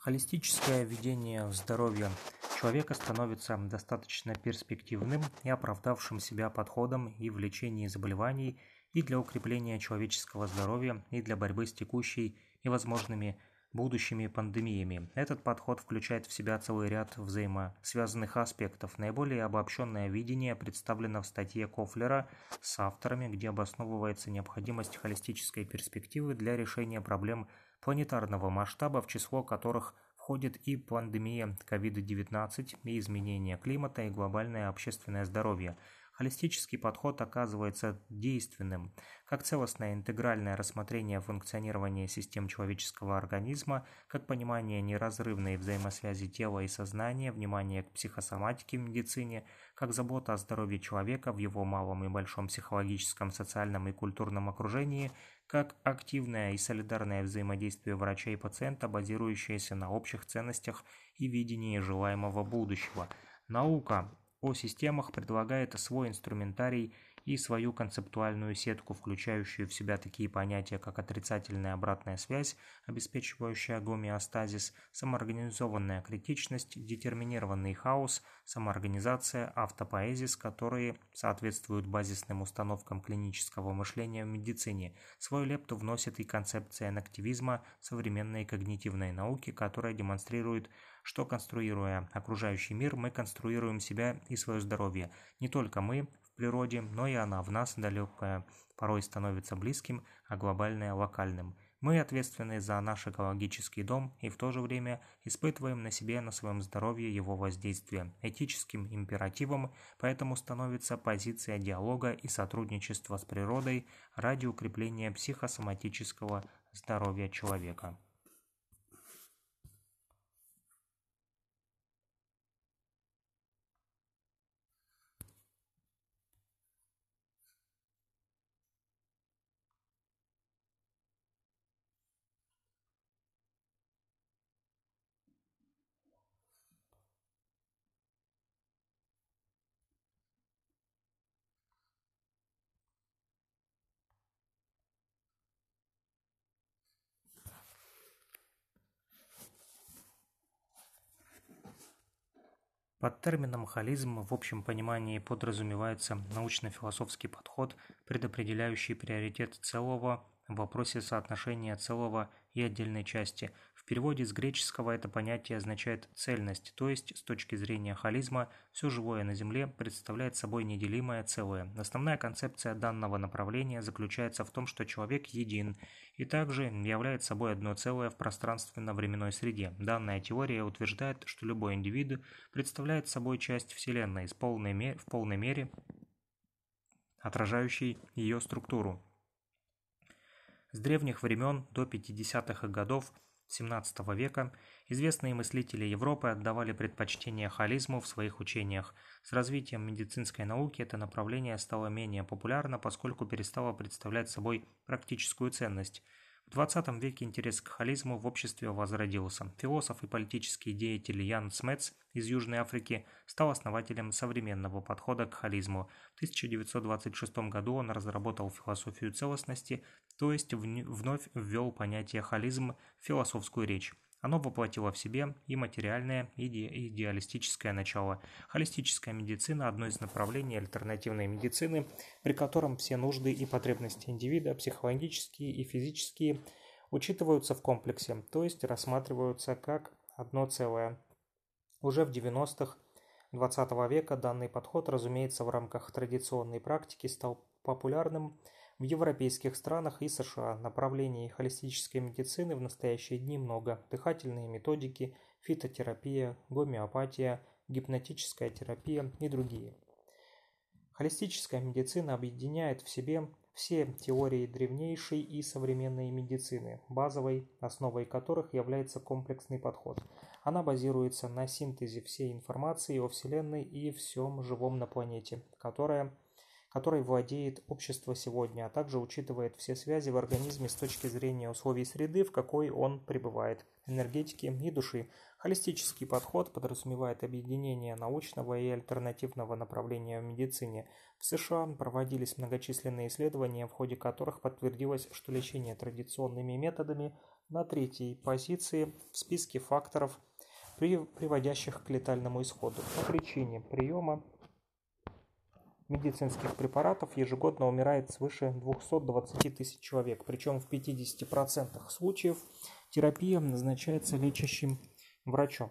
Холистическое видение здоровья человека становится достаточно перспективным и оправдавшим себя подходом и в лечении заболеваний, и для укрепления человеческого здоровья, и для борьбы с текущей и возможными будущими пандемиями. Этот подход включает в себя целый ряд взаимосвязанных аспектов. Наиболее обобщенное видение представлено в статье Кофлера с авторами, где обосновывается необходимость холистической перспективы для решения проблем планетарного масштаба, в число которых входит и пандемия COVID-19, и изменение климата, и глобальное общественное здоровье – Холистический подход оказывается действенным, как целостное интегральное рассмотрение функционирования систем человеческого организма, как понимание неразрывной взаимосвязи тела и сознания, внимание к психосоматике в медицине, как забота о здоровье человека в его малом и большом психологическом, социальном и культурном окружении, как активное и солидарное взаимодействие врача и пациента, базирующееся на общих ценностях и видении желаемого будущего. Наука о системах предлагает свой инструментарий и свою концептуальную сетку, включающую в себя такие понятия, как отрицательная обратная связь, обеспечивающая гомеостазис, самоорганизованная критичность, детерминированный хаос, самоорганизация, автопоэзис, которые соответствуют базисным установкам клинического мышления в медицине. Свою лепту вносит и концепция активизма современной когнитивной науки, которая демонстрирует что конструируя окружающий мир, мы конструируем себя и свое здоровье. Не только мы природе, но и она в нас далекая порой становится близким, а глобальное – локальным. Мы ответственны за наш экологический дом и в то же время испытываем на себе, на своем здоровье его воздействие. Этическим императивом поэтому становится позиция диалога и сотрудничества с природой ради укрепления психосоматического здоровья человека. Под термином холизм в общем понимании подразумевается научно-философский подход, предопределяющий приоритет целого в вопросе соотношения целого и отдельной части, переводе с греческого это понятие означает цельность, то есть с точки зрения холизма все живое на Земле представляет собой неделимое целое. Основная концепция данного направления заключается в том, что человек един и также является собой одно целое в пространственно-временной среде. Данная теория утверждает, что любой индивид представляет собой часть Вселенной в полной мере отражающей ее структуру. С древних времен до 50-х годов XVII века известные мыслители Европы отдавали предпочтение холизму в своих учениях. С развитием медицинской науки это направление стало менее популярно, поскольку перестало представлять собой практическую ценность. В XX веке интерес к холизму в обществе возродился. Философ и политический деятель Ян Смец из Южной Африки стал основателем современного подхода к холизму. В 1926 году он разработал философию целостности, то есть вновь ввел понятие холизм в философскую речь. Оно воплотило в себе и материальное, и идеалистическое начало. Холистическая медицина – одно из направлений альтернативной медицины, при котором все нужды и потребности индивида, психологические и физические, учитываются в комплексе, то есть рассматриваются как одно целое. Уже в 90-х XX века данный подход, разумеется, в рамках традиционной практики стал популярным – в европейских странах и США направлений холистической медицины в настоящие дни много. Дыхательные методики, фитотерапия, гомеопатия, гипнотическая терапия и другие. Холистическая медицина объединяет в себе все теории древнейшей и современной медицины, базовой основой которых является комплексный подход. Она базируется на синтезе всей информации о Вселенной и всем живом на планете, которая – которой владеет общество сегодня, а также учитывает все связи в организме с точки зрения условий среды, в какой он пребывает, энергетики и души. Холистический подход подразумевает объединение научного и альтернативного направления в медицине. В США проводились многочисленные исследования, в ходе которых подтвердилось, что лечение традиционными методами на третьей позиции в списке факторов, приводящих к летальному исходу. По причине приема медицинских препаратов ежегодно умирает свыше 220 тысяч человек, причем в 50% случаев терапия назначается лечащим врачом.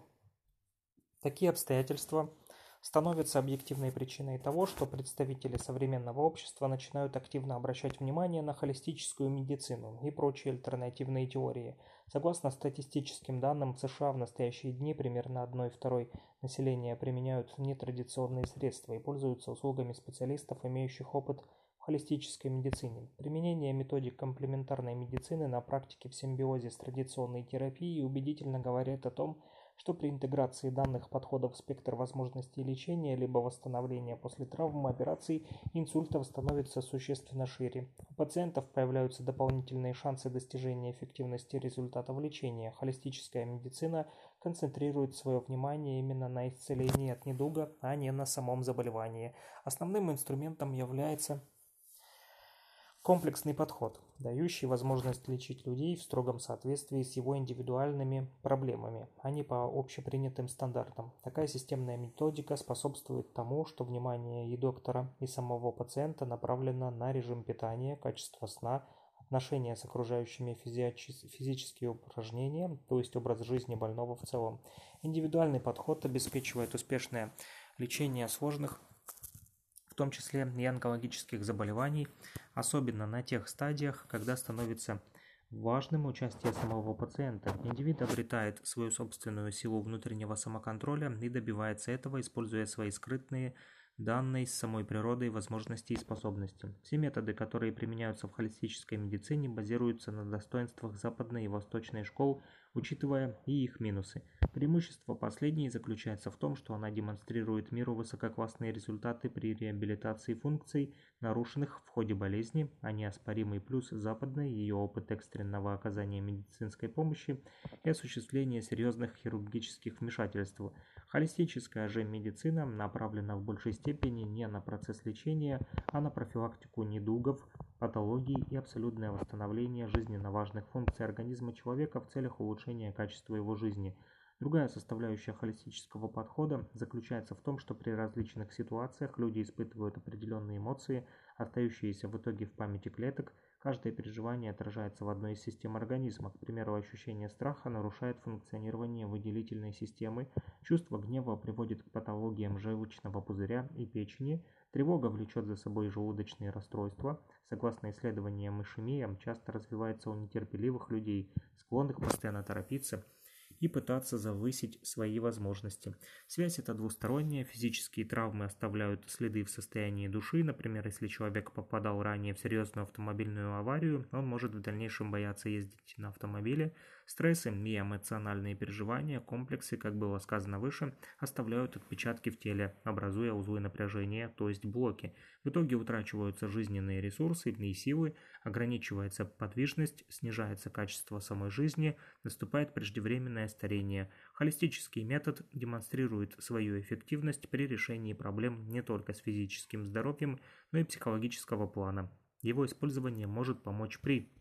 Такие обстоятельства становятся объективной причиной того, что представители современного общества начинают активно обращать внимание на холистическую медицину и прочие альтернативные теории. Согласно статистическим данным, в США в настоящие дни примерно 1 второй населения применяют нетрадиционные средства и пользуются услугами специалистов, имеющих опыт в холистической медицине. Применение методик комплементарной медицины на практике в симбиозе с традиционной терапией убедительно говорит о том, при интеграции данных подходов в спектр возможностей лечения либо восстановления после травм, операций, инсультов становится существенно шире. У пациентов появляются дополнительные шансы достижения эффективности результатов лечения. Холистическая медицина концентрирует свое внимание именно на исцелении от недуга, а не на самом заболевании. Основным инструментом является Комплексный подход, дающий возможность лечить людей в строгом соответствии с его индивидуальными проблемами, а не по общепринятым стандартам. Такая системная методика способствует тому, что внимание и доктора, и самого пациента направлено на режим питания, качество сна, отношения с окружающими физические упражнения, то есть образ жизни больного в целом. Индивидуальный подход обеспечивает успешное лечение сложных том числе и онкологических заболеваний, особенно на тех стадиях, когда становится важным участие самого пациента. Индивид обретает свою собственную силу внутреннего самоконтроля и добивается этого, используя свои скрытные данные с самой природой возможности и способности. Все методы, которые применяются в холистической медицине, базируются на достоинствах западной и восточной школ учитывая и их минусы. Преимущество последней заключается в том, что она демонстрирует миру высококлассные результаты при реабилитации функций, нарушенных в ходе болезни, а неоспоримый плюс западной ее опыт экстренного оказания медицинской помощи и осуществления серьезных хирургических вмешательств. Холистическая же медицина направлена в большей степени не на процесс лечения, а на профилактику недугов, патологий и абсолютное восстановление жизненно важных функций организма человека в целях улучшения качества его жизни. Другая составляющая холистического подхода заключается в том, что при различных ситуациях люди испытывают определенные эмоции, остающиеся в итоге в памяти клеток. Каждое переживание отражается в одной из систем организма. К примеру, ощущение страха нарушает функционирование выделительной системы, чувство гнева приводит к патологиям желчного пузыря и печени, Тревога влечет за собой желудочные расстройства. Согласно исследованиям, ишемия часто развивается у нетерпеливых людей, склонных постоянно торопиться и пытаться завысить свои возможности. Связь эта двусторонняя, физические травмы оставляют следы в состоянии души, например, если человек попадал ранее в серьезную автомобильную аварию, он может в дальнейшем бояться ездить на автомобиле, Стрессы и эмоциональные переживания, комплексы, как было сказано выше, оставляют отпечатки в теле, образуя узлы напряжения, то есть блоки. В итоге утрачиваются жизненные ресурсы и силы, ограничивается подвижность, снижается качество самой жизни, наступает преждевременное старение. Холистический метод демонстрирует свою эффективность при решении проблем не только с физическим здоровьем, но и психологического плана. Его использование может помочь при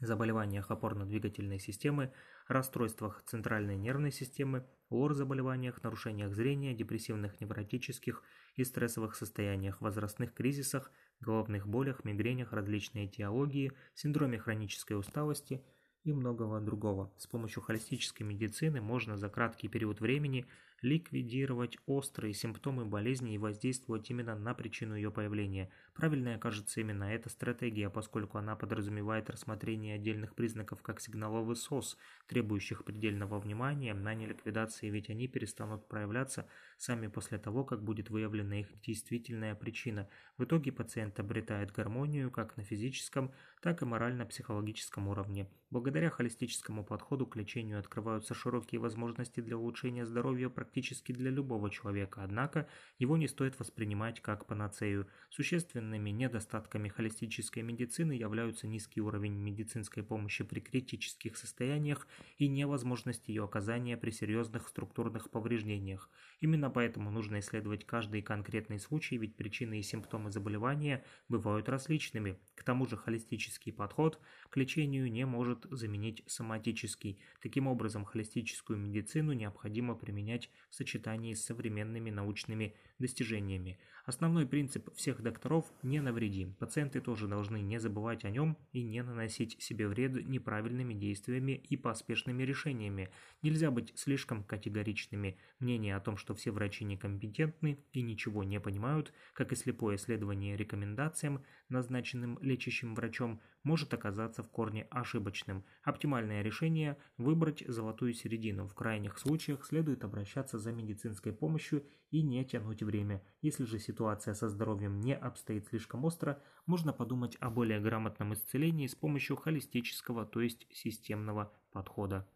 заболеваниях опорно-двигательной системы, расстройствах центральной нервной системы, лор-заболеваниях, нарушениях зрения, депрессивных невротических и стрессовых состояниях, возрастных кризисах, головных болях, мигренях, различной этиологии, синдроме хронической усталости и многого другого. С помощью холистической медицины можно за краткий период времени – ликвидировать острые симптомы болезни и воздействовать именно на причину ее появления. Правильной окажется именно эта стратегия, поскольку она подразумевает рассмотрение отдельных признаков как сигналовый СОС, требующих предельного внимания на неликвидации, ведь они перестанут проявляться сами после того, как будет выявлена их действительная причина. В итоге пациент обретает гармонию как на физическом, так и морально-психологическом уровне. Благодаря холистическому подходу к лечению открываются широкие возможности для улучшения здоровья практически практически для любого человека, однако его не стоит воспринимать как панацею. Существенными недостатками холистической медицины являются низкий уровень медицинской помощи при критических состояниях и невозможность ее оказания при серьезных структурных повреждениях. Именно поэтому нужно исследовать каждый конкретный случай, ведь причины и симптомы заболевания бывают различными. К тому же холистический подход к лечению не может заменить соматический. Таким образом, холистическую медицину необходимо применять в сочетании с современными научными достижениями. Основной принцип всех докторов – не навреди. Пациенты тоже должны не забывать о нем и не наносить себе вред неправильными действиями и поспешными решениями. Нельзя быть слишком категоричными. Мнение о том, что все врачи некомпетентны и ничего не понимают, как и слепое следование рекомендациям, назначенным лечащим врачом, может оказаться в корне ошибочным. Оптимальное решение – выбрать золотую середину. В крайних случаях следует обращаться за медицинской помощью и не тянуть время. Если же ситуация со здоровьем не обстоит слишком остро, можно подумать о более грамотном исцелении с помощью холистического, то есть системного подхода.